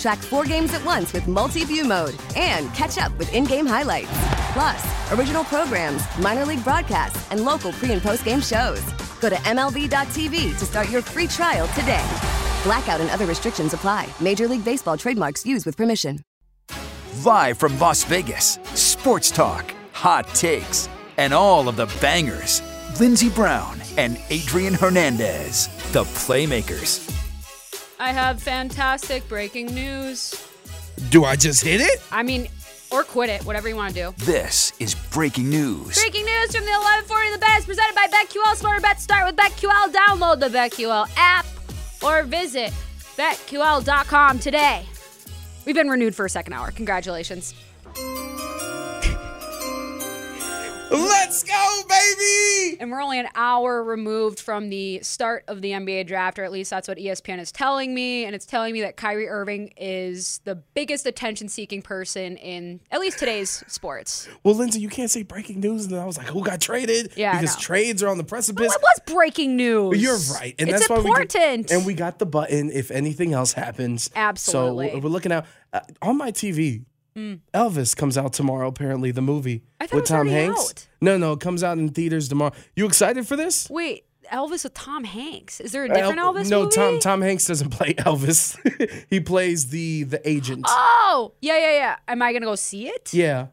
Track four games at once with multi view mode and catch up with in game highlights. Plus, original programs, minor league broadcasts, and local pre and post game shows. Go to MLB.tv to start your free trial today. Blackout and other restrictions apply. Major League Baseball trademarks used with permission. Live from Las Vegas, sports talk, hot takes, and all of the bangers. Lindsey Brown and Adrian Hernandez, the Playmakers. I have fantastic breaking news. Do I just hit it? I mean, or quit it, whatever you want to do. This is breaking news. Breaking news from the 1140 The Bet, presented by BetQL. Smarter bets start with BetQL. Download the BetQL app or visit BetQL.com today. We've been renewed for a second hour. Congratulations. Let's go, baby! And we're only an hour removed from the start of the NBA draft, or at least that's what ESPN is telling me. And it's telling me that Kyrie Irving is the biggest attention seeking person in at least today's sports. Well, Lindsay, you can't say breaking news, and then I was like, who got traded? Yeah, because trades are on the Well, precipice. it was breaking news. You're right, and it's that's why we important. and we got the button if anything else happens. Absolutely. So we're looking out uh, on my TV. Elvis comes out tomorrow. Apparently, the movie Mm. I thought it with was Tom Hanks. out. No, no, it comes out in theaters tomorrow. You excited for this? Wait, Elvis with Tom Hanks. Is there a different El- Elvis no, movie? Tom Tom Hanks doesn't play Elvis. he plays the the agent. Oh, yeah, yeah, yeah. Am I gonna go see it? Yeah.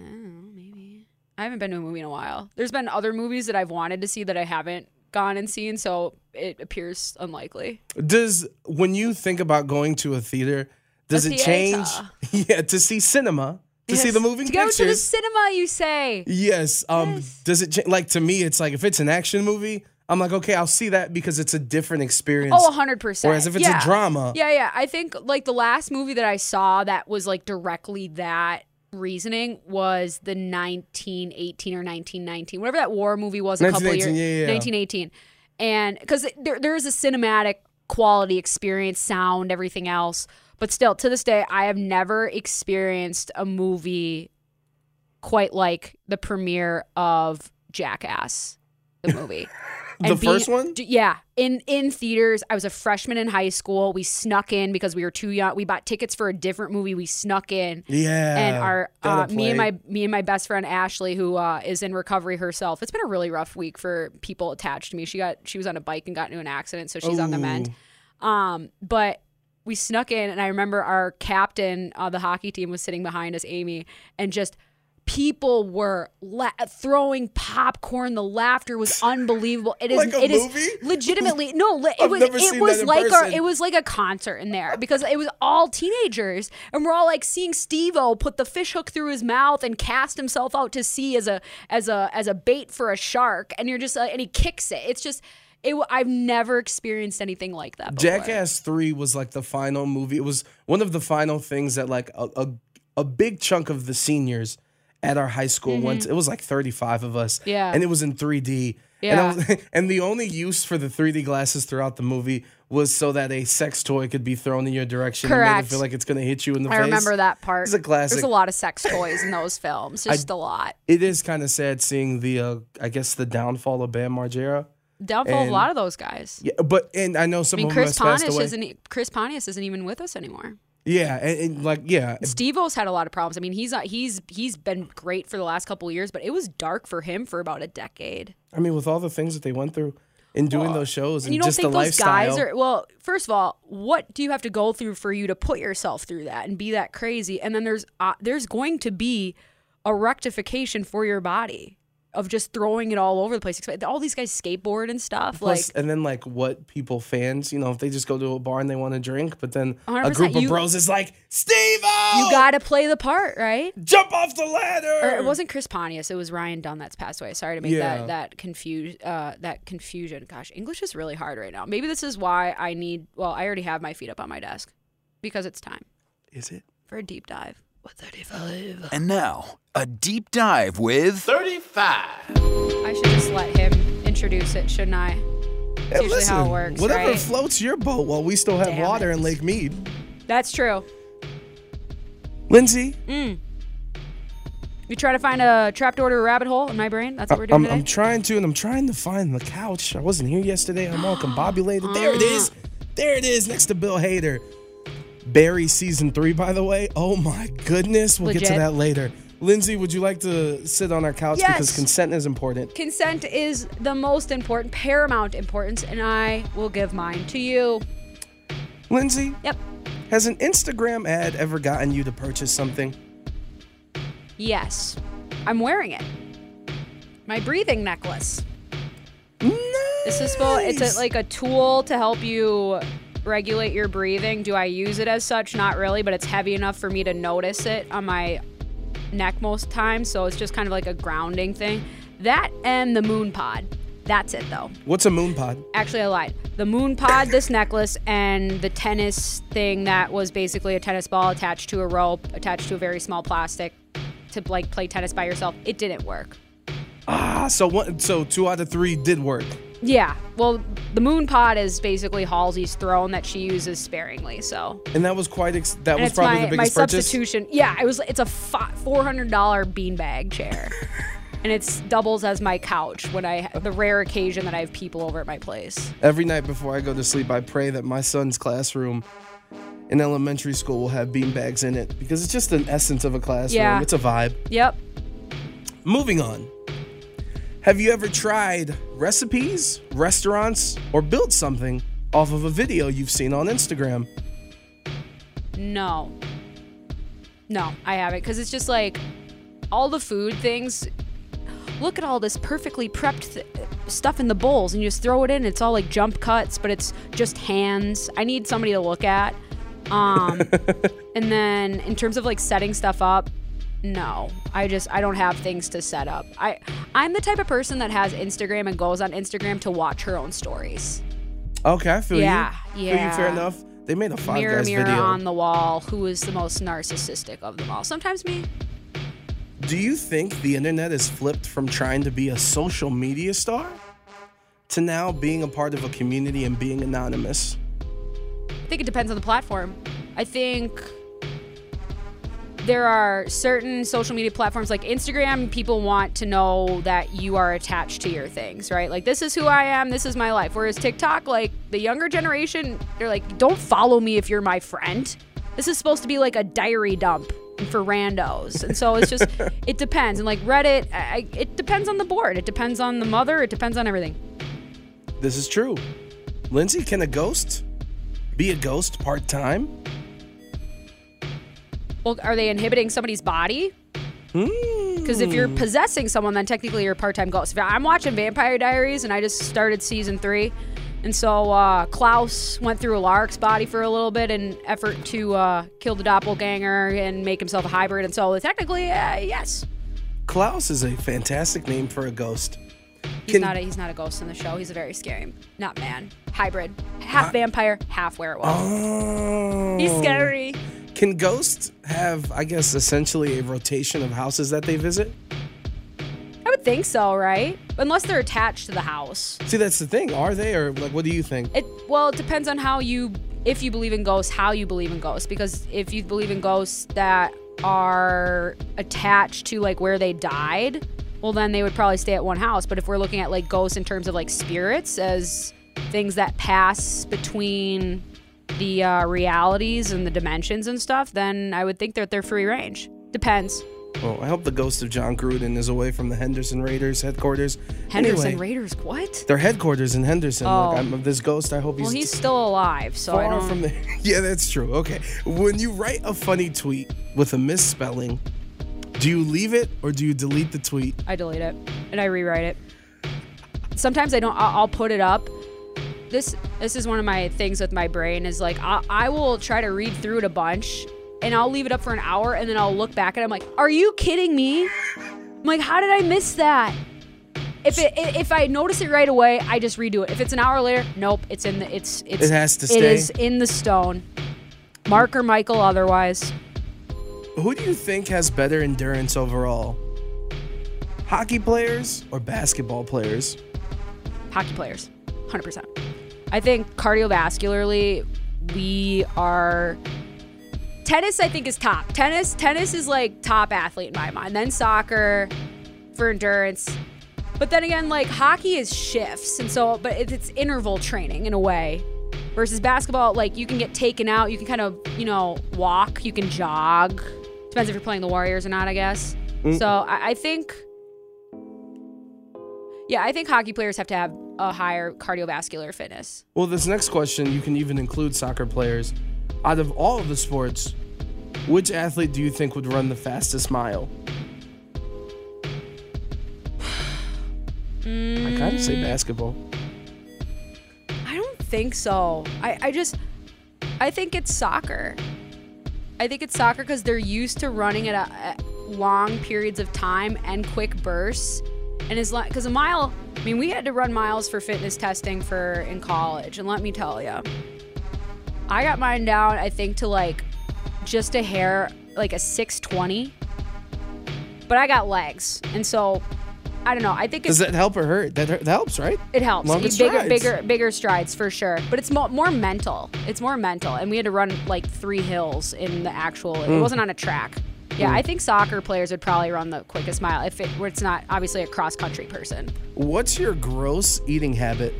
Oh, maybe. I haven't been to a movie in a while. There's been other movies that I've wanted to see that I haven't gone and seen, so it appears unlikely. Does when you think about going to a theater, does it change? Yeah, to see cinema, to see the moving to go pictures. to the cinema, you say? yes. Um. Yes. Does it cha- like to me? It's like if it's an action movie, I'm like, okay, I'll see that because it's a different experience. Oh, 100%. Whereas if it's Yeah. a drama, Yeah, yeah. I think like the last movie that I saw that was like directly that reasoning was the 1918 or 1919, whatever that war movie was a couple years 1918, yeah, yeah, yeah. 1918. And because there, there is a cinematic quality experience, sound, everything else. But still, to this day, I have never experienced a movie quite like the premiere of Jackass, the movie. The being- first one? Yeah, in in theaters. I was a freshman in high school. We snuck in because we were too young. We bought tickets for a different movie. We snuck in. yeah. and our uh, me and my me and my best friend Ashley, who uh, is in recovery herself. It's been a really rough week for people attached to me. She got she was on a bike and got into an accident, so she's on the mend. Um, but we snuck in, and I remember our captain of the hockey team was sitting behind us, Amy, and just people were la- throwing popcorn. The laughter was unbelievable. It is Like it is legitimately no. It was it was like a, person. it was like a concert in there because it was all teenagers, and we're all like seeing Steve-O put the fish hook through his mouth and cast himself out to sea as a as a as a bait for a shark, and you're just uh, and he kicks it. It's just. It, w- I've never experienced anything like that. Before. Jackass Three was like the final movie. It was one of the final things that like a a, a big chunk of the seniors at our high school went. It was like 35 of us. Mm-hmm. Yeah. and it was in 3D. Yeah. And, was, and the only use for the 3D glasses throughout the movie was so that a sex toy could be thrown in your direction and make Correct. it feel like it's going to hit you in the I face. I remember that part. It's a classic. There's a lot of sex toys in those films. Just a lot. It is kind of sad seeing the, uh, I guess, the downfall of Bam Margera. Downfall of a lot of those guys. Yeah, but and I know some I mean, Chris Pontius isn't Chris Pontius isn't even with us anymore. Yeah, and, and like yeah, Steve-O's had a lot of problems. I mean, he's not, he's he's been great for the last couple of years, but it was dark for him for about a decade. I mean, with all the things that they went through in doing those shows and, And you don't just think the those lifestyle. guys are well? First of all, what do you have to go through for you to put yourself through that and be that crazy? And then there's uh, there's going to be a rectification for your body. Of just throwing it all over the place. All these guys skateboard and stuff. Plus, like and then like what people fans, you know, if they just go to a bar and they want to drink, but then a group of you- bros is like, Steve, you got to play the part, right? jump off the ladder. Or it wasn't Chris Pontius. It was Ryan Dunn that's passed away. Sorry to make Yeah. that that confuse uh, that confusion. Gosh, English is really hard right now. Maybe this is why I need. Well, I already have my feet up on my desk because it's time Is it? for a deep dive. With 35. And now, a deep dive with 35. I should just let him introduce it, shouldn't I? It's Hey, usually how it works, Whatever right? floats your boat while we still have Damn water it. in Lake Mead. That's true. Lindsay, Hmm. You try to find a trapdoor to a rabbit hole in my brain. That's what we're doing I'm, today. I'm trying to, and I'm trying to find the couch. I wasn't here yesterday. I'm all combobulated. There it is. There it is, next to Bill Hader. Barry season three, by the way. Oh my goodness. We'll get to that later. Lindsay, would you like to sit on our couch Yes. because consent is important? Consent is the most important, paramount importance, and I will give mine to you. Lindsay, Yep. has an Instagram ad ever gotten you to purchase something? Yes. I'm wearing it. My breathing necklace. This is supposed it's a, like a tool to help you regulate your breathing. Do I use it as such? Not really, but it's heavy enough for me to notice it on my neck most times, so it's just kind of like a grounding thing. That and the moon pod. That's it though. What's a moon pod? Actually, I lied. The moon pod, this necklace, and the tennis thing that was basically a tennis ball attached to a rope, attached to a very small plastic to like play tennis by yourself. It didn't work. Ah, so one, so two out of three did work. Yeah. Well, the moon pod is basically Halsey's throne that she uses sparingly. So And that was quite, ex- that and was probably my, the my biggest purchase. substitution. Yeah, it was. It's a four hundred dollar beanbag chair, and it's doubles as my couch when I the rare occasion that I have people over at my place. Every night before I go to sleep, I pray that my son's classroom in elementary school will have beanbags in it because it's just an essence of a classroom. Yeah. It's a vibe. Yep. Moving on. Have you ever tried recipes, restaurants, or built something off of a video you've seen on Instagram? No. No, I haven't. Because it's just like all the food things. Look at all this perfectly prepped th- stuff in the bowls, and you just throw it in. It's all like jump cuts, but it's just hands. I need somebody to look at. Um, and then in terms of like setting stuff up, no, I just I don't have things to set up. I I'm the type of person that has Instagram and goes on Instagram to watch her own stories. Okay, I feel Yeah, you. Feel you, fair enough. They made a Five mirror, Guys mirror video. on the wall. Who is the most narcissistic of them all? Sometimes me. Do you think the internet is flipped from trying to be a social media star to now being a part of a community and being anonymous? I think it depends on the platform. I think there are certain social media platforms like Instagram, people want to know that you are attached to your things, right? Like, this is who I am, this is my life. Whereas TikTok, like, the younger generation, they're like, don't follow me if you're my friend. This is supposed to be like a diary dump for randos. And so it's just, it depends. And like Reddit, I, it depends on the board, it depends on the mother, it depends on everything. This is true. Lindsay, can a ghost be a ghost part time? Well, are they inhibiting somebody's body? Because if Hmm. you're possessing someone, then technically you're a part-time ghost. I'm watching Vampire Diaries and I just started season three, and so uh, Klaus went through Alaric's body for a little bit in effort to uh, kill the doppelganger and make himself a hybrid, and so technically, uh, yes, Klaus is a fantastic name for a ghost. he's Can- not a, he's not a ghost in the show. He's a very scary, not man, hybrid, half vampire, half werewolf. Oh. He's scary. Can ghosts have, I guess, essentially a rotation of houses that they visit? I would think so, right? Unless they're attached to the house. See, that's the thing. Are they, or like, what do you think? It well, it depends on how you if you believe in ghosts, how you believe in ghosts. Because if you believe in ghosts that are attached to like where they died, well then they would probably stay at one house. But if we're looking at like ghosts in terms of like spirits as things that pass between the uh, realities and the dimensions and stuff, then I would think that they're free range. Depends. Well, I hope the ghost of Jon Gruden is away from the Henderson Raiders headquarters. Henderson Anyway, Raiders, what? Their headquarters in Henderson. Oh. Like, I'm, this ghost, I hope he's, Well, he's still alive, so I far don't. from the. yeah, that's true. Okay. When you write a funny tweet with a misspelling, Do you leave it or do you delete the tweet? I delete it and I rewrite it. Sometimes I don't. I'll put it up. This this is one of my things with my brain is like I, I will try to read through it a bunch and I'll leave it up for an hour and then I'll look back at it and I'm like, are you kidding me? I'm like, how did I miss that? If it if I notice it right away, I just redo it. If it's an hour later, nope, it's in the it's it's It has to stay. is in the stone. Mark or Michael otherwise. Who do you think has better endurance overall? Hockey players or basketball players? hockey players 100% i think cardiovascularly we are tennis i think is top. Tennis tennis is like top athlete in my mind. Then soccer for endurance. But then again like hockey is shifts and so but it- it's interval training in a way versus basketball like you can get taken out you can kind of you know walk you can jog. Depends if you're playing the warriors or not i guess. Mm. So I, I think yeah, I think hockey players have to have a higher cardiovascular fitness. Well, this next question, you can even include soccer players. Out of all of the sports, which athlete do you think would run the fastest mile? I kind of say mm. basketball. I don't think so. I, I just, I think it's soccer. I think it's soccer because they're used to running at, a, at long periods of time and quick bursts. And as like, because a mile, I mean, we had to run miles for fitness testing for in college, and let me tell you, I got mine down. I think to like just a hair, like a six twenty. But I got legs, and so I don't know. I think it's Does that help or hurt? That, that helps, right? it helps. Longer bigger, strides. bigger, bigger strides for sure. But it's more, more mental. It's more mental, and we had to run like three hills in the actual. Mm. It wasn't on a track. Yeah, I hmm. think soccer players would probably run the quickest mile if it where it's not obviously a cross country person. What's your gross eating habit?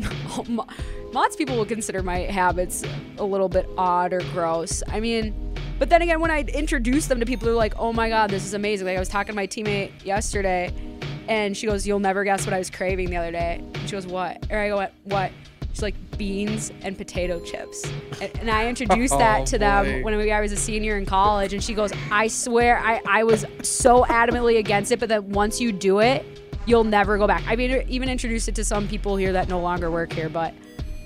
Oh, Lots of people will consider my habits a little bit odd or gross. I mean, but then again, when I introduce them to people who are like, "Oh my god, this is amazing!" Like I was talking to my teammate yesterday, and she goes, "You'll never guess what I was craving the other day." And she goes, "What?" Or I go, "What?" She's like, "Beans and potato chips." And, and I introduced Oh, that to boy. them when I was a senior in college, and she goes, "I swear, I I was so adamantly against it, but then once you do it." You'll never go back. I mean, even introduced it to some people here that no longer work here, but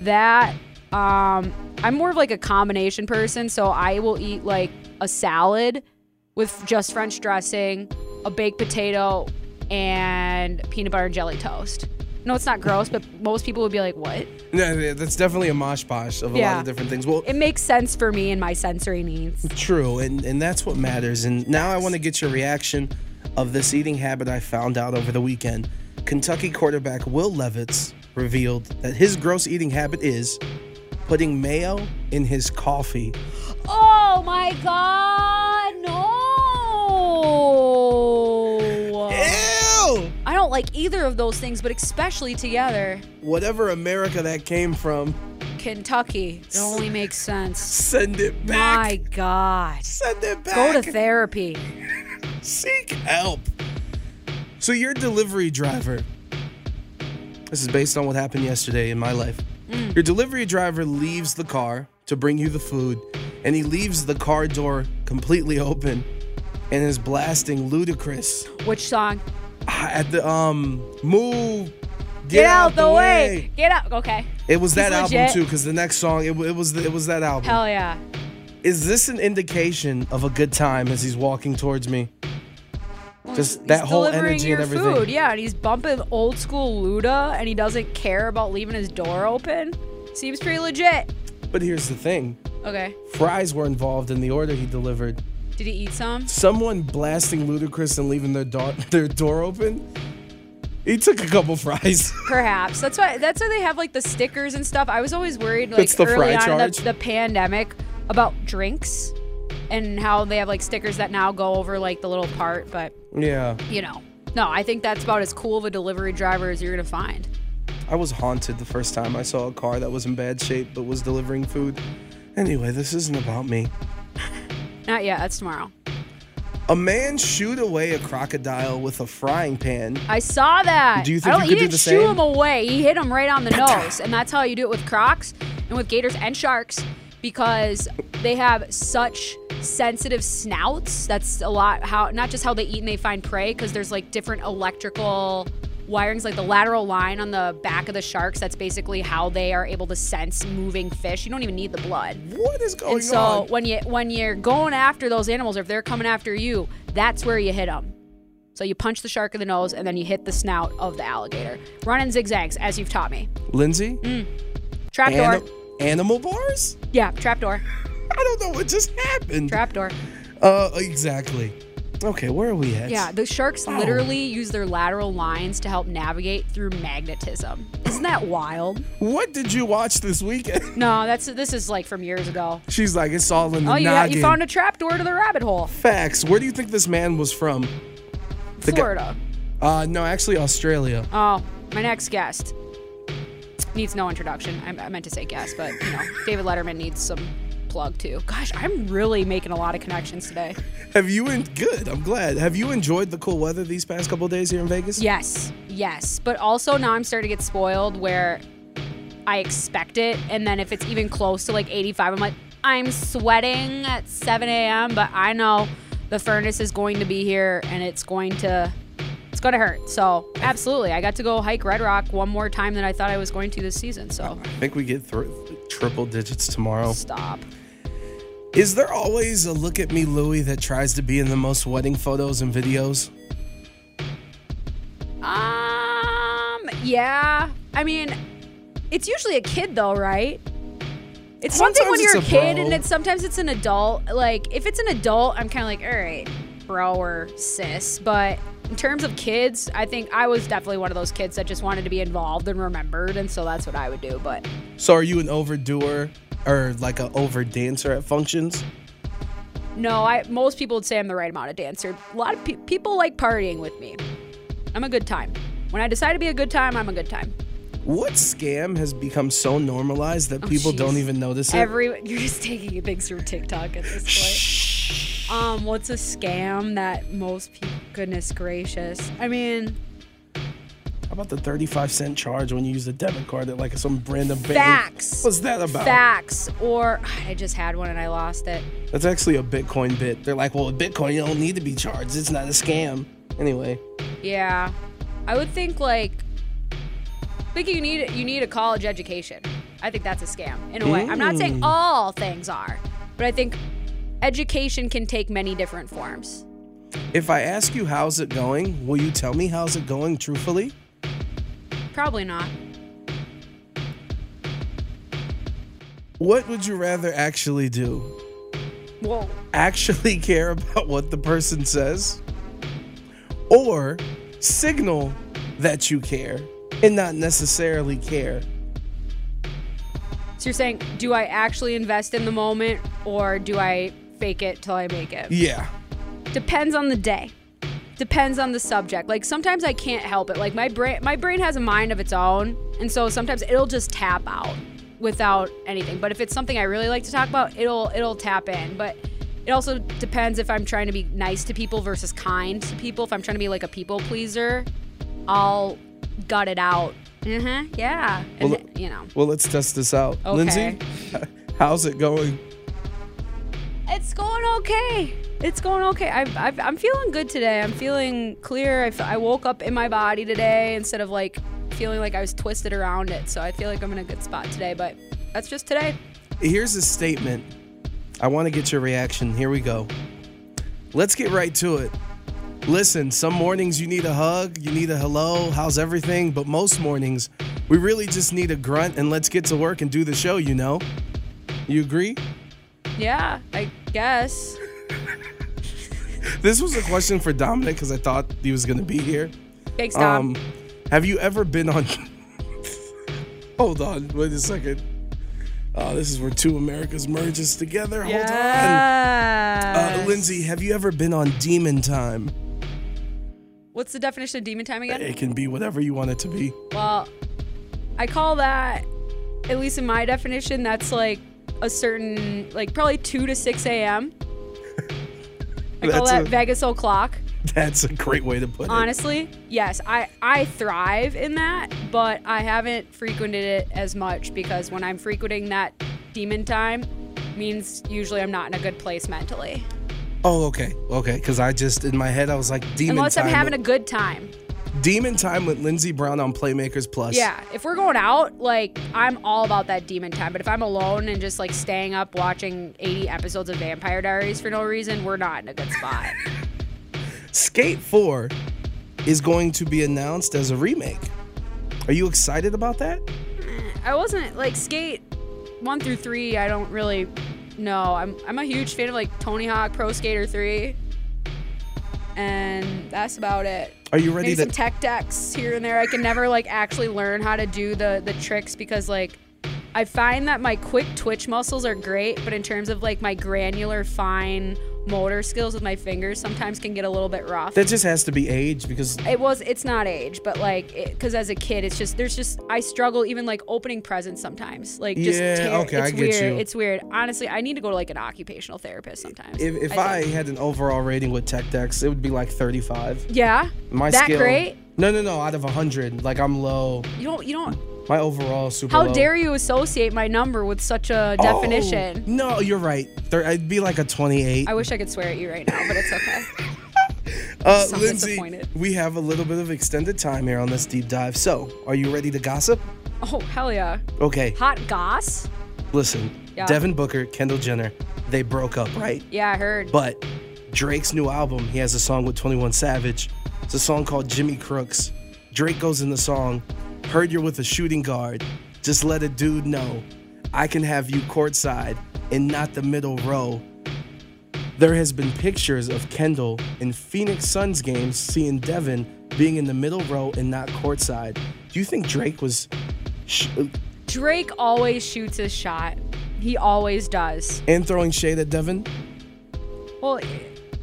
that um I'm more of like a combination person, so I will eat like a salad with just French dressing, a baked potato, and peanut butter and jelly toast. No, it's not gross, but most people would be like, "What?" No, that's definitely a mosh posh of a lot of different things. Well, It makes sense for me and my sensory needs. True, and, and that's what matters. And now I want to get your reaction of this eating habit I found out over the weekend. Kentucky quarterback Will Levis revealed that his gross eating habit is putting mayo in his coffee. Oh my god, like either of those things, but especially together. Whatever America that came from, Kentucky. It only makes sense. send it back. My God. Send it back. Go to therapy. Seek help. So you're delivery driver. This is based on what happened yesterday in my life. Mm. Your delivery driver leaves the car to bring you the food, and he leaves the car door completely open and is blasting Ludacris Which song? At the um move. Get, out, the way. Get out. Okay. It was that He's album too, because the next song it, it was the, it was that album. Hell yeah. Is this an indication of a good time as he's walking towards me? Just that whole energy and everything. food. Yeah, and he's bumping old school Luda, and he doesn't care about leaving his door open. Seems pretty legit. But here's the thing: Okay. fries were involved in the order he delivered. Did he eat some? Someone blasting Ludacris and leaving their door their door open. He took a couple fries. Perhaps. That's why. That's why they have like the stickers and stuff. I was always worried, like That's the early on the, the pandemic, about drinks and how they have like stickers that now go over like the little part. But yeah, you know, no, I think that's about as cool of a delivery driver as you're gonna find. I was haunted the first time I saw a car that was in bad shape but was delivering food. Anyway, this isn't about me. Not yet. That's tomorrow. A man shooed away a crocodile with a frying pan. I saw that. Do you think don't, you he could do didn't the shoo same? him away. He hit him right on the nose, and that's how you do it with crocs and with gators and sharks because they have such sensitive snouts. That's a lot how not just how they eat and they find prey because there's like different electrical wirings like the lateral line on the back of the sharks. That's basically how they are able to sense moving fish. You don't even need the blood. What is going and so on? when you when you're going after those animals or if they're coming after you that's where you hit them so you punch the shark in the nose and then you hit the snout of the alligator. Running zigzags as you've taught me. Lindsay, trapdoor. Ani- animal bars? yeah trapdoor. I don't know what just happened. trapdoor. Uh, exactly. Okay, where are we at? Yeah, the sharks literally use their lateral lines to help navigate through magnetism. Isn't that wild? What did you watch this weekend? No, that's this is like from years ago. She's like, it's all in the Oh, you, ha- you found a trapdoor to the rabbit hole. Facts. Where do you think this man was from? The guy- Florida. Uh, no, actually Australia. Oh, my next guest needs no introduction. I, I meant to say guest, but you know, David Letterman needs some plug too. Gosh, I'm really making a lot of connections today. Have you en- good? I'm glad. Have you enjoyed the cool weather these past couple days here in Vegas? Yes, yes. But also now I'm starting to get spoiled where I expect it, and then if it's even close to like 85, I'm like, I'm sweating at 7 a.m., but I know the furnace is going to be here and it's going to. It's gonna hurt. So absolutely, I got to go hike Red Rock one more time than I thought I was going to this season. So I think we get through triple digits tomorrow. stop. Is there always a look at me Louie that tries to be in the most wedding photos and videos? Um, yeah. I mean, it's usually a kid though, right? It's one thing when you're a a kid bro. and it's sometimes it's an adult. Like if it's an adult, I'm kind of like, all right, bro or sis. But in terms of kids, I think I was definitely one of those kids that just wanted to be involved and remembered, and so that's what I would do. But So are you an overdoer or like an over dancer at functions? no, I most people would say I'm the right amount of dancer. A lot of pe- people like partying with me. I'm a good time. When I decide to be a good time, I'm a good time. What scam has become so normalized that people don't Oh, even notice it? Every you're just taking things from TikTok at this point. Um, what's a scam that most people? Goodness gracious! I mean, How about the 35 cent charge when you use a debit card at like some random bank? facts. What's that about? Facts. Or I just had one and I lost it. That's actually a Bitcoin bit. They're like, well, with Bitcoin, you don't need to be charged. It's not a scam. Anyway, Yeah, I would think like, I think you need you need a college education. I think that's a scam in a way. I'm not saying hmm. all things are, but I think education can take many different forms. if I ask you how's it going, will you tell me how's it going truthfully? Probably not. What would you rather actually do? Well, Actually care about what the person says? Or signal that you care and not necessarily care? So you're saying, do I actually invest in the moment or do I fake it till I make it? Yeah. Depends on the day. Depends on the subject. Like sometimes I can't help it. Like my brain my brain has a mind of its own, and so sometimes it'll just tap out without anything. But if it's something I really like to talk about, it'll it'll tap in. But it also depends if I'm trying to be nice to people versus kind to people. If I'm trying to be like a people pleaser, I'll gut it out. Uh-huh. Yeah. And, Well, you know. Well, let's test this out. Okay. Lindsay, how's it going? It's going okay. It's going okay. I've, I've, I'm feeling good today. I'm feeling clear. I, f- I woke up in my body today instead of like feeling like I was twisted around it. So I feel like I'm in a good spot today. But that's just today. Here's a statement. I want to get your reaction. Here we go. Let's get right to it. Listen, some mornings you need a hug, you need a hello, how's everything? But most mornings, we really just need a grunt and let's get to work and do the show, you know? You agree? Yeah, I guess. This was a question for Dominic because I thought he was going to be here. Thanks, Dom. Um, have you ever been on. Hold on, wait a second. Oh, this is where two Americas merges together. Hold on. Uh, Lindsay, have you ever been on Demon Time? What's the definition of demon time again? It can be whatever you want it to be. Well, I call that, at least in my definition, that's like a certain, like probably 2 to 6 a.m. I call That's that a- Vegas o'clock. That's a great way to put it. Honestly, yes, I I thrive in that, but I haven't frequented it as much because when I'm frequenting that demon time, means usually I'm not in a good place mentally. Oh, okay, okay. Because I just in my head I was like demon Unless. I'm having a good time. Demon time with Lindsey Brown on Playmakers Plus. Yeah, if we're going out, like I'm all about that demon time. But if I'm alone and just like staying up watching 80 episodes of Vampire Diaries for no reason, we're not in a good spot. Skate 4 is going to be announced as a remake. Are you excited about that? I wasn't like skate one through three. I don't really know. I'm I'm a huge fan of like Tony Hawk Pro Skater three, and that's about it. Are you ready Maybe to some tech decks here and there. I can never like actually learn how to do the the tricks because like I find that my quick twitch muscles are great, but in terms of like my granular fine motor skills with my fingers sometimes can get a little bit rough. That just has to be age because It was. It's not age, but like, because as a kid, it's just there's just I struggle even like opening presents sometimes. Like just Yeah, tear- okay, it's I get weird. you. It's weird. Honestly, I need to go to like an occupational therapist sometimes. if, if I, think. had an overall rating with Tech Decks, it would be like 35. yeah, My that skill. great. No, no, no. Out of 100, like I'm low. You don't. You don't. My overall super How low. dare you associate my number with such a Oh, definition? no, you're right. There, I'd be like a 28. I wish I could swear at you right now, but it's okay. Uh, so Lindsay, we have a little bit of extended time here on this deep dive. So, are you ready to gossip? Oh hell yeah! Okay, Hot goss. listen. Yeah. Devin Booker, Kendall Jenner, they broke up, right? Yeah, I heard. But Drake's new album, he has a song with 21 Savage. It's a song called Jimmy Cooks. Drake goes in the song, Heard you're with a shooting guard. Just let a dude know I can have you courtside and not the middle row. There has been pictures of Kendall in Phoenix Suns games seeing Devin being in the middle row and not courtside. Do you think Drake was sh- Drake always shoots his shot. He always does. and throwing shade at Devin? Well,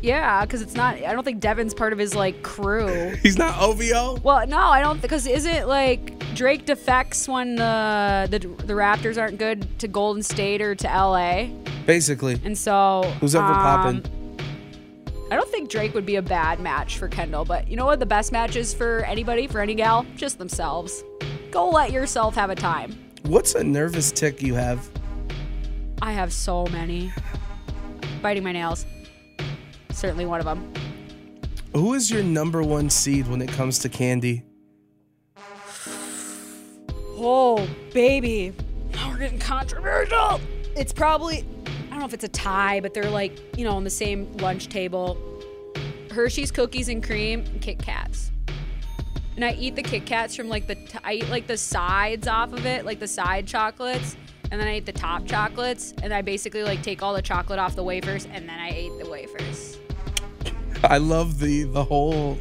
yeah, because it's not. I don't think Devin's part of his like crew. He's not OVO? Well, no, I don't. Because isn't like Drake defects when the the the Raptors aren't good to Golden State or to LA, Basically. and so Who's ever um, popping? I don't think Drake would be a bad match for Kendall, but you know what? The best match is for anybody, for any gal, just themselves. Go let yourself have a time. What's a nervous tick you have? I have so many. Biting my nails. Certainly one of them. Who is your number one seed when it comes to candy? Oh, baby. Now we're getting controversial. It's probably, I don't know if it's a tie, but they're like, you know, on the same lunch table. Hershey's cookies and cream and Kit Kats. And I eat the Kit Kats from like the, t- I eat like the sides off of it, like the side chocolates. And then I eat the top chocolates. And I basically like take all the chocolate off the wafers and then I ate the wafers. I love the the whole.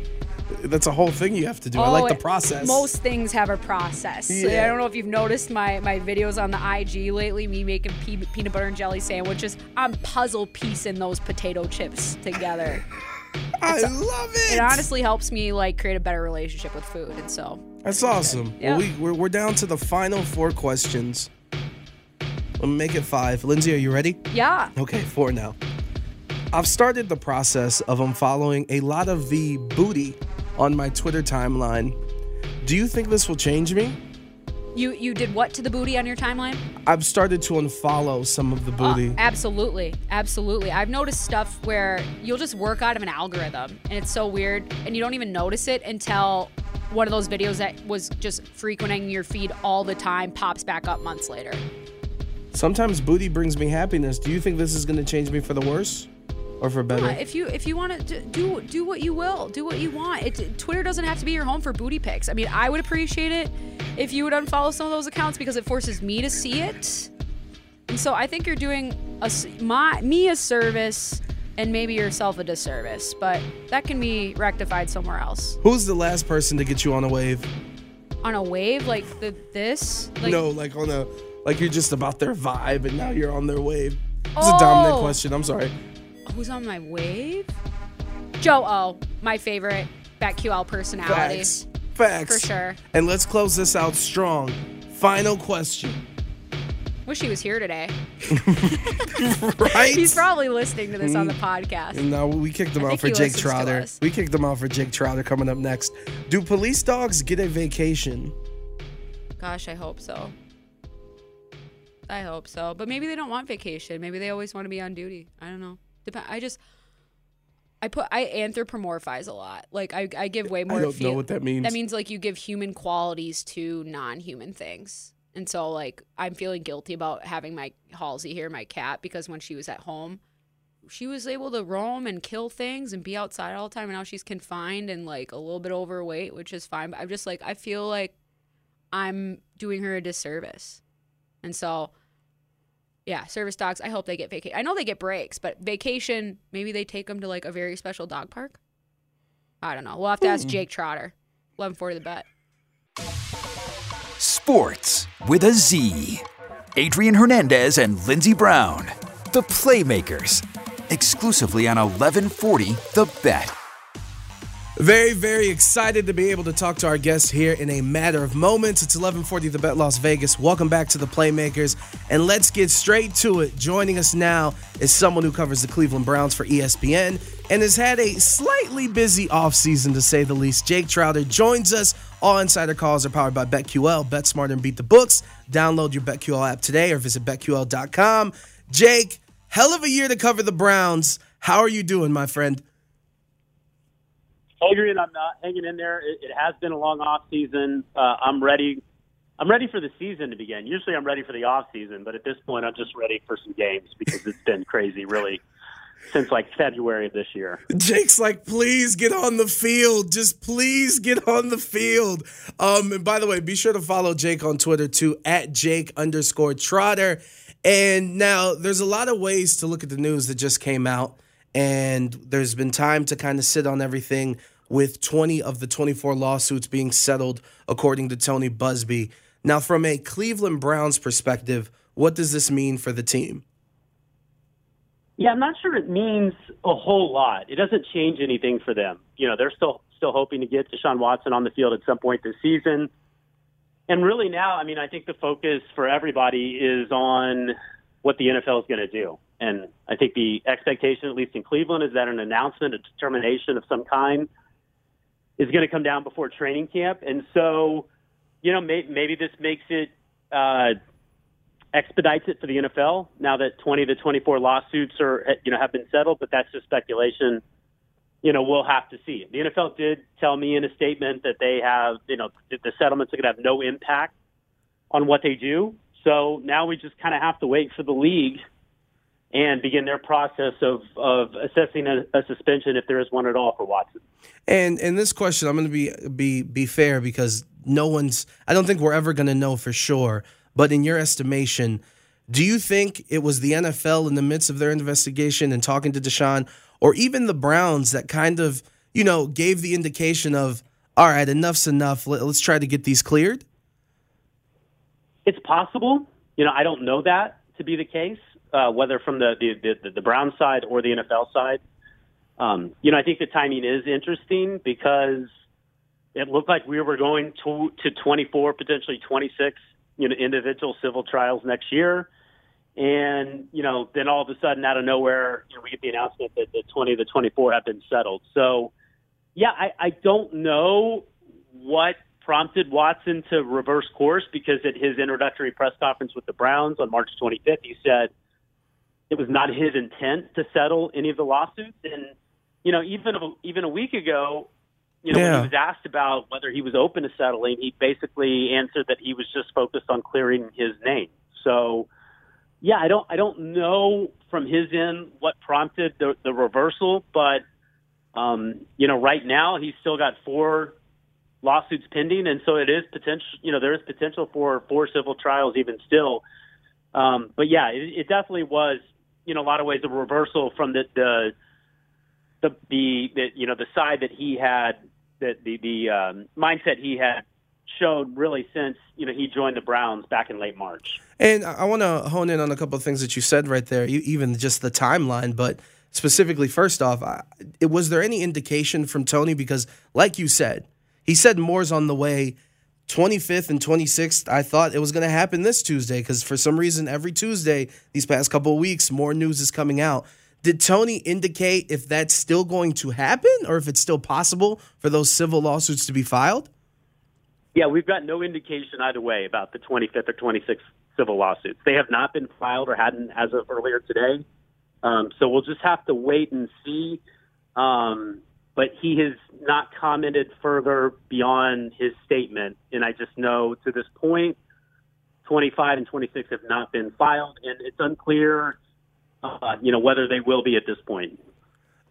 That's a whole thing you have to do. I Oh, like the oh, process. Most things have a process. Yeah. I don't know if you've noticed my, my videos on the IG lately, me making pe- peanut butter and jelly sandwiches. I'm puzzle piecing those potato chips together. I love it. It honestly helps me like create a better relationship with food, and so That's awesome. Yeah. Well, we, we're, we're down to the final four questions. Let me make it five. Lindsay, are you ready? yeah. Okay, four now. I've started the process of unfollowing a lot of the booty on my Twitter timeline. Do you think this will change me? You you did what to the booty on your timeline? I've started to unfollow some of the Uh, booty. absolutely, absolutely. I've noticed stuff where you'll just work out of an algorithm, and it's so weird, and you don't even notice it until one of those videos that was just frequenting your feed all the time pops back up months later. Sometimes booty brings me happiness. Do you think this is going to change me for the worse or for better? Yeah, if you if you want to do do what you will, do what you want. It, Twitter doesn't have to be your home for booty pics. I mean, I would appreciate it if you would unfollow some of those accounts because it forces me to see it. And so I think you're doing a, my me a service and maybe yourself a disservice, but that can be rectified somewhere else. Who's the last person to get you on a wave? On a wave like the this, like no, like on a like you're just about their vibe and now you're on their wave. It's a oh. Dominic Oh. question. I'm sorry. Who's on my wave? Joe O, my favorite BetQL personality. Facts. Facts. For sure. And let's close this out strong. Final question. Wish he was here today. Right? He's probably listening to this on the mm. podcast. And now we kicked him I out for Jake Trotter. We kicked him out for Jake Trotter coming up next. Do police dogs get a vacation? Gosh, I hope so. I hope so. But maybe they don't want vacation. Maybe they always want to be on duty. I don't know. Dep- I just I put I anthropomorphize a lot. Like I, I give way more. I don't know what that means. That means like you give human qualities to non-human things. And so like I'm feeling guilty about having my Halsey here, my cat, because when she was at home, she was able to roam and kill things and be outside all the time. And now she's confined and like a little bit overweight, which is fine. But I'm just like I feel like I'm doing her a disservice. And so yeah, service dogs. I hope they get vacation. I know they get breaks, but vacation, maybe they take them to like a very special dog park. I don't know. We'll have to ask hmm. Jake Trotter. 1140 the bet. Sports with a Z. Adrian Hernandez and Lindsey Brown. The Playmakers. Exclusively on 1140 The Bet. Very, very excited to be able to talk to our guests here in a matter of moments. It's 1140 The Bet Las Vegas. Welcome back to the Playmakers. And let's get straight to it. Joining us now is someone who covers the Cleveland Browns for ESPN and has had a slightly busy offseason, to say the least. Jake Trotter joins us. All insider calls are powered by BetQL. Bet smarter and beat the books. Download your BetQL app today or visit BetQL.com. Jake, hell of a year to cover the Browns. How are you doing, my friend? Adrian, I'm not hanging in there. It, it has been a long off season. Uh, I'm ready. I'm ready for the season to begin. Usually, I'm ready for the off season, but at this point, I'm just ready for some games because it's been crazy, really, since like February of this year. Jake's like, please get on the field. Just please get on the field. Um, and by the way, be sure to follow Jake on Twitter too, at Jake underscore Trotter. And now there's a lot of ways to look at the news that just came out. And there's been time to kind of sit on everything with 20 of the 24 lawsuits being settled, according to Tony Buzbee. Now, from a Cleveland Browns perspective, what does this mean for the team? Yeah, I'm not sure it means a whole lot. It doesn't change anything for them. You know, they're still still hoping to get Deshaun Watson on the field at some point this season. And really now, I mean, I think the focus for everybody is on what the NFL is going to do. And I think the expectation, at least in Cleveland, is that an announcement, a determination of some kind, is going to come down before training camp. And so, you know, may, maybe this makes it uh, expedites it for the NFL now that 20 to 24 lawsuits are you know have been settled, but that's just speculation. You know, we'll have to see. The NFL did tell me in a statement that they have, you know, the settlements are going to have no impact on what they do. So now we just kind of have to wait for the league and begin their process of, of assessing a, a suspension if there is one at all for Watson. And in this question, I'm going to be be be fair because no one's. I don't think we're ever going to know for sure. But in your estimation, do you think it was the NFL in the midst of their investigation and talking to Deshaun, or even the Browns that kind of you know gave the indication of, all right, enough's enough. Let, us try to get these cleared. It's possible. You know, I don't know that to be the case, uh, whether from the the, the the Brown side or the NFL side. Um, you know, I think the timing is interesting because it looked like we were going to to 24, potentially 26, you know, individual civil trials next year. And, you know, then all of a sudden out of nowhere, you know, we get the announcement that the 20 the 24 have been settled. So, yeah, I, I don't know what prompted Watson to reverse course because at his introductory press conference with the Browns on March 25th, he said it was not his intent to settle any of the lawsuits. And, you know, even a, even a week ago, you know, yeah. when he was asked about whether he was open to settling, he basically answered that he was just focused on clearing his name. So, yeah, I don't I don't know from his end what prompted the, the reversal, but um, you know, right now he's still got four lawsuits pending, and so it is potential. You know, there is potential for four civil trials even still. Um, but yeah, it, it definitely was, you know, a lot of ways a reversal from the the the, the, the you know the side that he had that the the um, mindset he had showed really since you know he joined the Browns back in late March. And I want to hone in on a couple of things that you said right there, even just the timeline, but specifically, first off, was there any indication from Tony because, like you said, he said more's on the way. 25th and 26th, I thought it was going to happen this Tuesday because for some reason, every Tuesday these past couple of weeks, more news is coming out. Did Tony indicate if that's still going to happen or if it's still possible for those civil lawsuits to be filed? Yeah, we've got no indication either way about the 25th or 26th civil lawsuits. They have not been filed or hadn't as of earlier today. Um, so we'll just have to wait and see. Um, but he has not commented further beyond his statement. And I just know to this point, 25 and 26 have not been filed, and it's unclear, uh, you know, whether they will be at this point.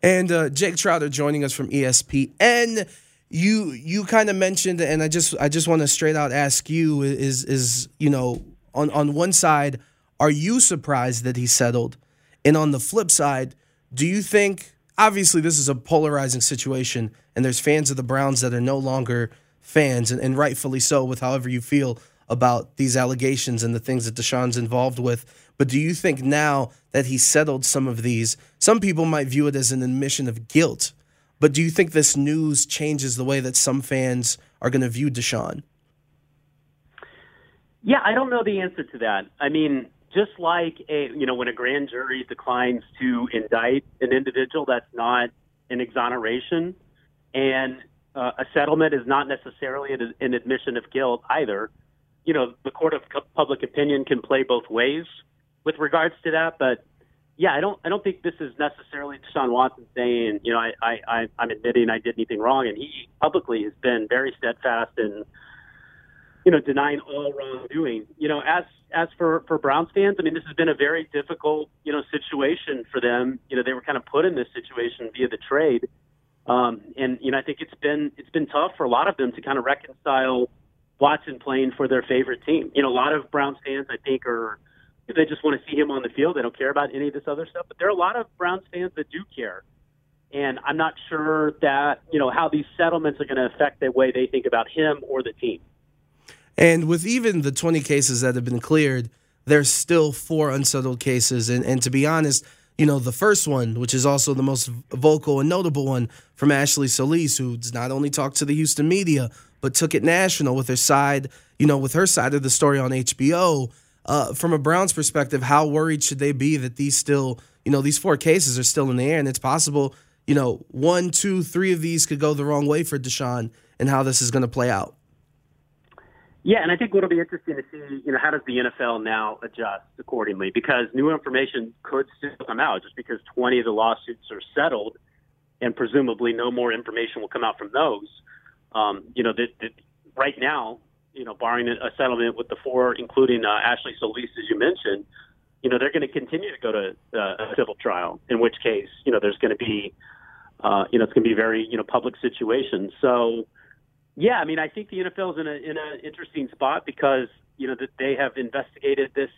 And uh, Jake Trotter joining us from ESPN. You you kind of mentioned, and I just I just want to straight out ask you is is you know on on one side, are you surprised that he settled, and on the flip side, do you think obviously this is a polarizing situation, and there's fans of the Browns that are no longer fans, and, and rightfully so, with however you feel about these allegations and the things that Deshaun's involved with. But do you think now that he settled some of these, some people might view it as an admission of guilt, but do you think this news changes the way that some fans are going to view Deshaun? Yeah, I don't know the answer to that. I mean, just like a you know when a grand jury declines to indict an individual, that's not an exoneration, and uh, a settlement is not necessarily an, admission of guilt either. You know, the court of public opinion can play both ways with regards to that, but yeah, I don't I don't think this is necessarily Deshaun Watson saying, you know, I, I I'm admitting I did anything wrong, and he publicly has been very steadfast in you know denying all wrongdoing. You know, as as for for Browns fans, I mean, this has been a very difficult you know situation for them. You know, they were kind of put in this situation via the trade, um, and you know, I think it's been it's been tough for a lot of them to kind of reconcile Watson playing for their favorite team. You know, a lot of Browns fans, I think, are they just want to see him on the field. They don't care about any of this other stuff. But there are a lot of Browns fans that do care. And I'm not sure that, you know, how these settlements are going to affect the way they think about him or the team. And with even the 20 cases that have been cleared, there's still four unsettled cases. And, and to be honest, you know, the first one, which is also the most vocal and notable one from Ashley Solis, who's not only talked to the Houston media, but took it national with her side, you know, with her side of the story on HBO uh, from a Browns perspective, how worried should they be that these still, you know, these four cases are still in the air, and it's possible, you know, one, two, three of these could go the wrong way for Deshaun, and how this is going to play out. Yeah, and I think what'll be interesting to see, you know, how does the NFL now adjust accordingly? Because new information could still come out just because 20 of the lawsuits are settled, and presumably no more information will come out from those. Um, you know, that, that right now you know, barring a settlement with the four, including uh, Ashley Solis, as you mentioned, you know, they're going to continue to go to uh, a civil trial. In which case, you know, there's going to be, uh, you know, it's going to be very, you know, public situation. So, yeah, I mean, I think the NFL is in a in an interesting spot because you know that they have investigated this,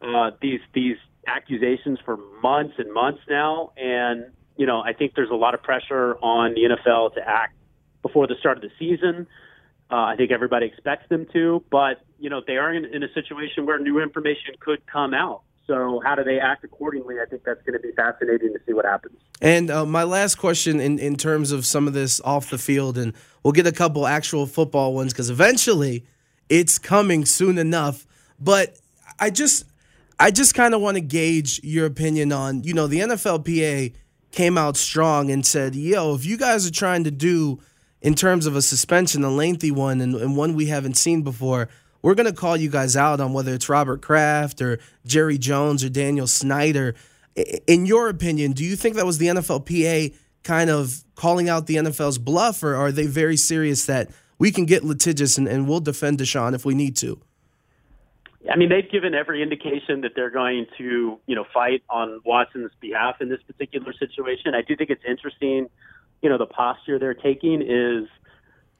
uh, these these accusations for months and months now, and you know, I think there's a lot of pressure on the NFL to act before the start of the season. Uh, I think everybody expects them to, but you know they are in, in a situation where new information could come out. So how do they act accordingly? I think that's going to be fascinating to see what happens. And uh, my last question, in in terms of some of this off the field, and we'll get a couple actual football ones because eventually it's coming soon enough. But I just I just kind of want to gauge your opinion on you know the NFLPA came out strong and said, "Yo, if you guys are trying to do." in terms of a suspension, a lengthy one, and, and one we haven't seen before, we're going to call you guys out on whether it's Robert Kraft or Jerry Jones or Daniel Snyder. In your opinion, do you think that was the NFLPA kind of calling out the NFL's bluff, or are they very serious that we can get litigious and, and we'll defend Deshaun if we need to? I mean, they've given every indication that they're going to, you know, fight on Watson's behalf in this particular situation. I do think it's interesting you know the posture they're taking is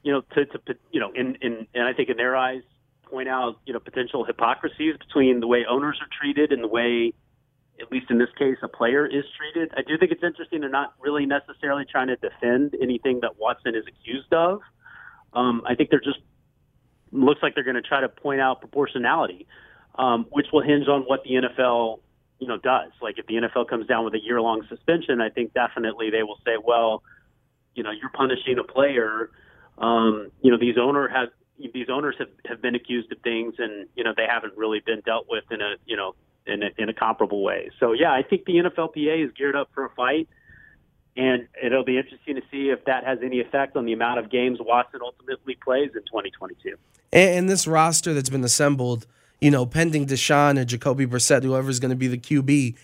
you know to, to you know in in and I think in their eyes point out you know potential hypocrisies between the way owners are treated and the way at least in this case a player is treated. I do think it's interesting they're not really necessarily trying to defend anything that Watson is accused of. Um, I think they're just looks like they're going to try to point out proportionality, um, which will hinge on what the NFL you know does. Like if the NFL comes down with a year long suspension, I think definitely they will say, well, you know you're punishing a player. Um, you know these owner has these owners have, have been accused of things, and you know they haven't really been dealt with in a you know in a, in a comparable way. So yeah, I think the NFLPA is geared up for a fight. and it'll be interesting to see if that has any effect on the amount of games Watson ultimately plays in 2022. And, this roster that's been assembled, you know, pending Deshaun or Jacoby Brissett, whoever's going to be the QB,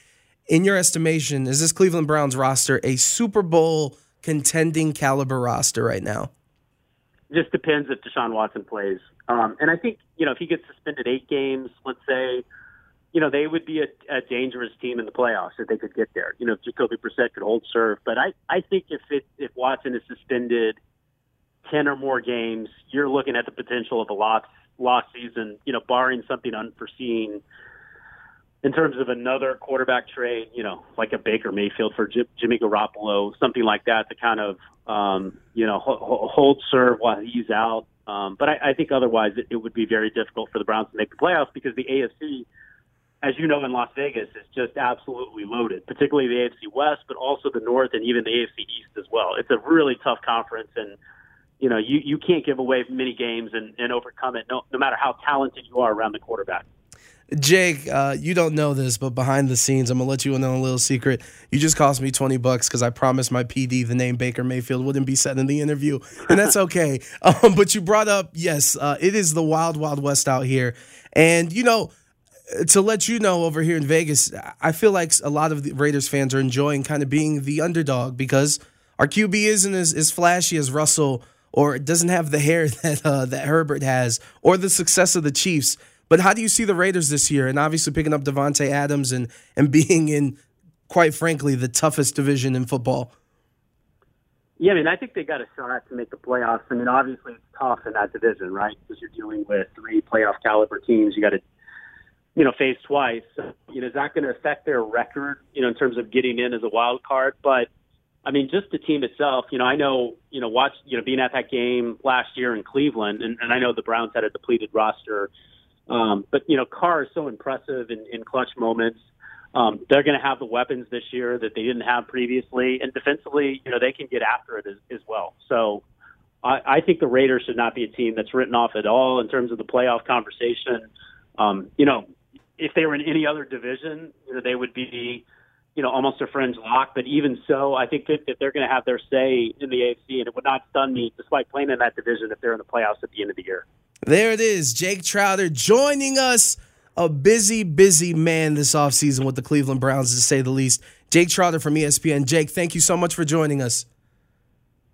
in your estimation, is this Cleveland Browns roster a Super Bowl contending caliber roster right now? Just depends if Deshaun Watson plays. Um, and I think, you know, if he gets suspended eight games, let's say, you know, they would be a, a dangerous team in the playoffs if they could get there. You know, if Jacoby Brissett could hold serve. But I, I think if it, if Watson is suspended ten or more games, you're looking at the potential of a lost lost season. You know, barring something unforeseen in terms of another quarterback trade. You know, like a Baker Mayfield for J- Jimmy Garoppolo, something like that to kind of um, you know ho- hold serve while he's out. Um, but I, I think otherwise it, it would be very difficult for the Browns to make the playoffs because the AFC as you know, in Las Vegas, is just absolutely loaded, particularly the AFC West, but also the North and even the AFC East as well. It's a really tough conference, and you know you you can't give away many games and, and overcome it, no no matter how talented you are around the quarterback. Jake, uh, you don't know this, but behind the scenes, I'm gonna let you in on a little secret. You just cost me twenty bucks because I promised my PD the name Baker Mayfield wouldn't be said in the interview, and that's okay. um, but you brought up, yes, uh, it is the wild, wild west out here, and you know to let you know over here in Vegas, I feel like a lot of the Raiders fans are enjoying kind of being the underdog because our QB isn't as, as flashy as Russell or doesn't have the hair that uh, that Herbert has or the success of the Chiefs. But how do you see the Raiders this year? And obviously picking up Davante Adams and and being in, quite frankly, the toughest division in football. Yeah, I mean, I think they got a shot to make the playoffs. I mean, obviously it's tough in that division, right? Because you're dealing with three playoff caliber teams. You got to you know, phase twice. So, you know, is that going to affect their record, you know, in terms of getting in as a wild card? But I mean, just the team itself, you know, I know, you know, watch, you know, being at that game last year in Cleveland, and, and I know the Browns had a depleted roster. Um, but, you know, Carr is so impressive in, in clutch moments. Um, they're going to have the weapons this year that they didn't have previously. And defensively, you know, they can get after it as, as well. So I, I think the Raiders should not be a team that's written off at all in terms of the playoff conversation. Um, you know, if they were in any other division, you know, they would be, you know, almost a fringe lock. But even so, I think that, that they're going to have their say in the AFC, and it would not stun me, despite playing in that division, if they're in the playoffs at the end of the year. There it is, Jake Trotter joining us. A busy, busy man this offseason with the Cleveland Browns, to say the least. Jake Trotter from ESPN. Jake, thank you so much for joining us.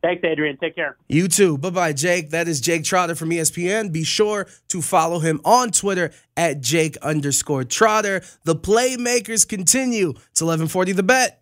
Thanks, Adrian. Take care. You too. Bye bye, Jake. That is Jake Trotter from ESPN. Be sure to follow him on Twitter at Jake underscore Trotter. The playmakers continue. It's 1140 the bet.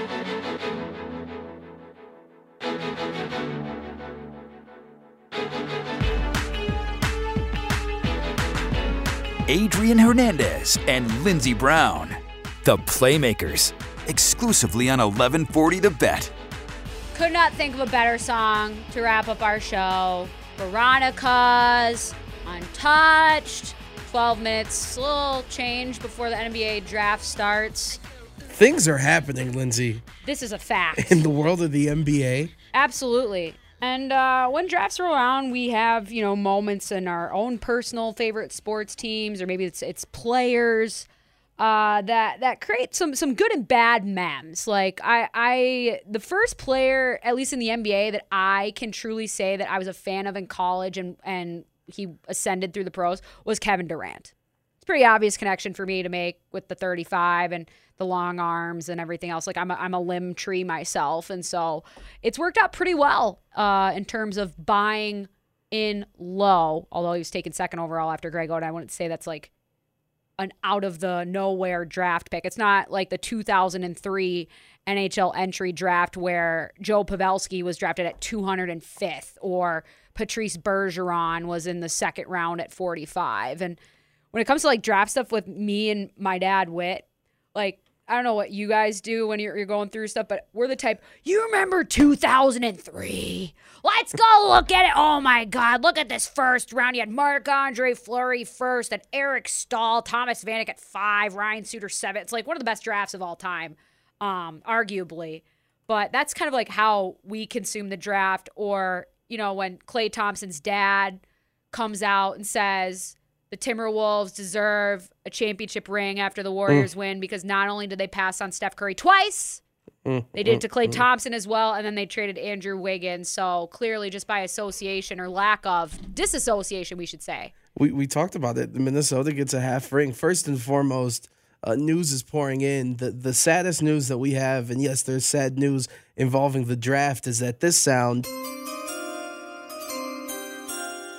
Adrian Hernandez and Lindsey Brown. The Playmakers. Exclusively on 1140 The Bet. Could not think of a better song to wrap up our show. Veronicas Untouched. 12 minutes, a little change before the NBA draft starts. Things are happening, Lindsey, This is a fact. in the world of the NBA. Absolutely. And uh, when drafts are around, we have you know moments in our own personal favorite sports teams, or maybe it's it's players uh, that that create some some good and bad memes. Like I I the first player, at least in the NBA, that I can truly say that I was a fan of in college and and he ascended through the pros was Kevin Durant. it's a pretty obvious connection for me to make with the 35 and the long arms and everything else. Like I'm a, I'm a limb tree myself, and so it's worked out pretty well uh, in terms of buying in low. Although he was taken second overall after Greg Oden, I wouldn't say that's like an out of the nowhere draft pick. It's not like the 2003 NHL entry draft where Joe Pavelski was drafted at 205th or Patrice Bergeron was in the second round at 45. And when it comes to like draft stuff with me and my dad Wit, like I don't know what you guys do when you're, you're going through stuff, but we're the type, you remember 2003? Let's go look at it. Oh my God, look at this first round. You had Marc Andre Fleury first, and Eric Staal, Thomas Vanek at five, Ryan Suter seven. It's like one of the best drafts of all time, um, arguably. But that's kind of like how we consume the draft. Or, you know, when Klay Thompson's dad comes out and says, the Timberwolves deserve a championship ring after the Warriors mm. win because not only did they pass on Steph Curry twice, mm, they did it to Klay Thompson as well, and then they traded Andrew Wiggins. So clearly, just by association or lack of disassociation, we should say. We we talked about it. Minnesota gets a half ring. First and foremost, uh, news is pouring in. The the saddest news that we have, and yes, there's sad news involving the draft, is that this sound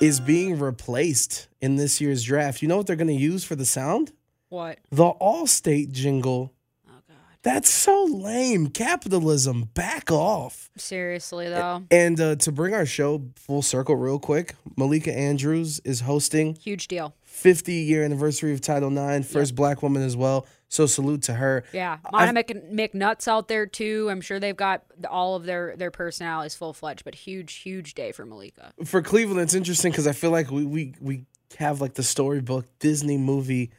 is being replaced in this year's draft. You know what they're going to use for the sound? What? The Allstate jingle. Oh God! That's so lame. Capitalism, back off. Seriously though, And uh, to bring our show full circle, real quick, Malika Andrews is hosting huge deal. 50 year anniversary of Title IX, first black woman as well. So salute to her. Yeah, I've- Mona Mc, McNutt's out there too. I'm sure they've got all of their their personalities full fledged, but huge, huge day for Malika. For Cleveland, it's interesting because I feel like we, we we have like the storybook Disney movie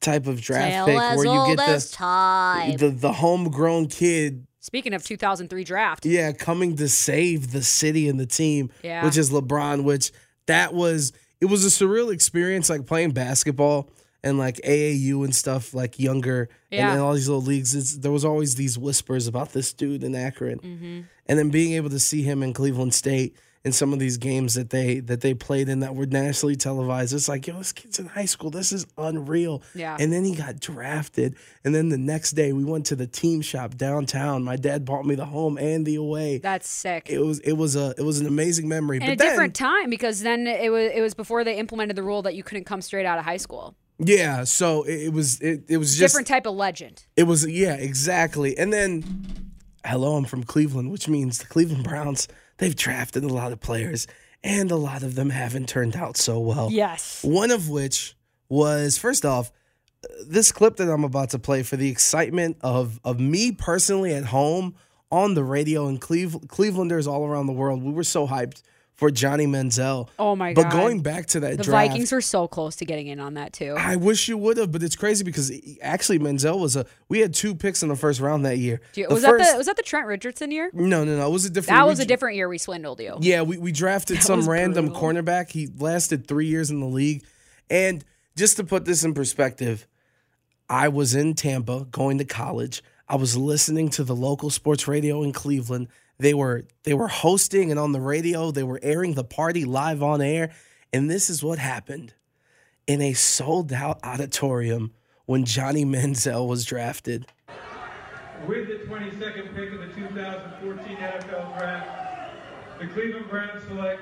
type of draft pick where you get the, the the homegrown kid, Speaking of 2003 draft, yeah, coming to save the city and the team, Yeah. which is LeBron. Which that was it was a surreal experience, like playing basketball and like AAU and stuff, like younger Yeah. and, all these little leagues. It's, there was always these whispers about this dude in Akron, Mm-hmm. and then being able to see him in Cleveland State in some of these games that they that they played in that were nationally televised. It's like, yo, this kid's in high school. This is unreal. Yeah. And then he got drafted, and then the next day we went to the team shop downtown. My dad bought me the home and the away. that's sick. It was it was a it was an amazing memory. and but a then, different time because then it was it was before they implemented the rule that you couldn't come straight out of high school. Yeah, so it, it was it, it was just Different type of legend. It was yeah, exactly. And then hello, I'm from Cleveland, which means the Cleveland Browns, they've drafted a lot of players and a lot of them haven't turned out so well. Yes. One of which was first off, this clip that I'm about to play for the excitement of of me personally at home on the radio and Cleve- Clevelanders all around the world. We were so hyped for Johnny Manziel. Oh my god! But going back to that The draft, Vikings were so close to getting in on that too. I wish you would have, but it's crazy because actually Manziel was a. We had two picks in the first round that year. You- was first- that the was that the Trent Richardson year? No, no, no. It was a different. Year. That we was a different year we swindled you. Yeah, we, we drafted some random brutal. cornerback. He lasted three years in the league. And just to put this in perspective, I was in Tampa going to college. I was listening to the local sports radio in Cleveland. They were they were hosting and on the radio, they were airing the party live on air. And this is what happened in a sold out auditorium when Johnny Manziel was drafted. With the 22nd pick of the 2014 NFL Draft, the Cleveland Browns select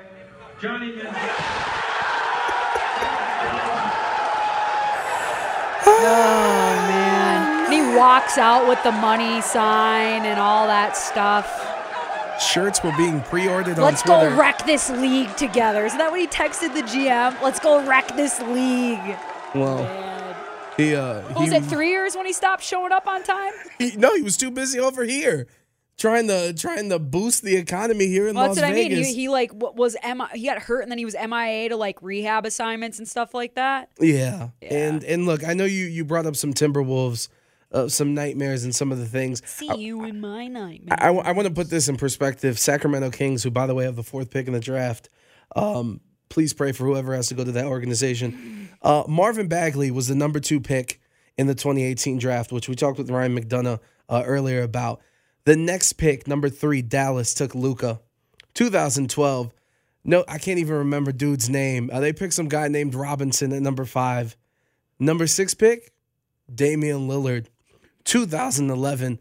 Johnny Manziel. Oh man. And he walks out with the money sign and all that stuff. Shirts were being pre-ordered Let's on Twitter. go wreck this league together. Isn't that what he texted the GM? Let's go wreck this league. well, Man. he uh What was he- it three years when he stopped showing up on time? He, no, he was too busy over here, trying to trying to boost the economy here in Well, Las that's what I mean. He, he like was M- he got hurt and then he was MIA to like rehab assignments and stuff like that. yeah. and and look, I know you you brought up some Timberwolves, uh, some nightmares, and some of the things. See you in my nightmare. I, I want to put this in perspective. Sacramento Kings, who by the way have the fourth pick in the draft, um, please pray for whoever has to go to that organization. Uh, Marvin Bagley was the number two pick in the 2018 draft, which we talked with Ryan McDonough uh, earlier about. The next pick, number three, Dallas took Luka. 2012. No, I can't even remember dude's name. Uh, they picked some guy named Robinson at number five. Number six pick, Damian Lillard. 2011,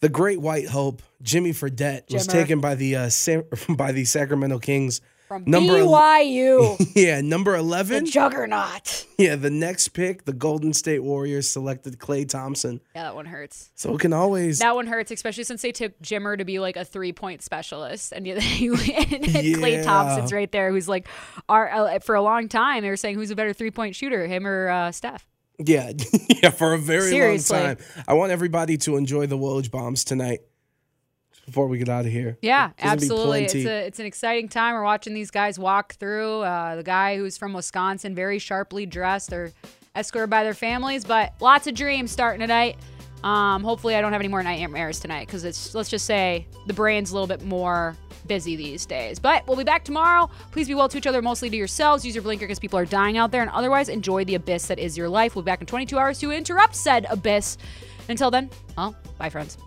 the Great White Hope, Jimmy Fredette, was Jimmer. taken by the uh, Sa- by the Sacramento Kings. From Number el- BYU, Yeah, number the 11. juggernaut. Yeah, the next pick, the Golden State Warriors selected Klay Thompson. Yeah, that one hurts. So it can always That one hurts, especially since they took Jimmer to be like a three point specialist, and, and Klay Thompson's right there, who's like, our uh, for a long time they were saying who's a better three point shooter, him or uh, Steph. Yeah, yeah, for a very Seriously. long time. I want everybody to enjoy the Woj bombs tonight before we get out of here. Yeah, absolutely. It's a it's an exciting time. We're watching these guys walk through. Uh, the guy who's from Wisconsin, very sharply dressed. They're escorted by their families, but lots of dreams starting tonight. Um, hopefully, I don't have any more nightmares tonight because it's let's just say the brain's a little bit more busy these days. But we'll be back tomorrow. Please be well to each other, mostly to yourselves. Use your blinker because people are dying out there, and otherwise enjoy the abyss that is your life. We'll be back in 22 hours to interrupt said abyss. Until then, well, bye, friends.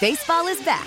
Baseball is back,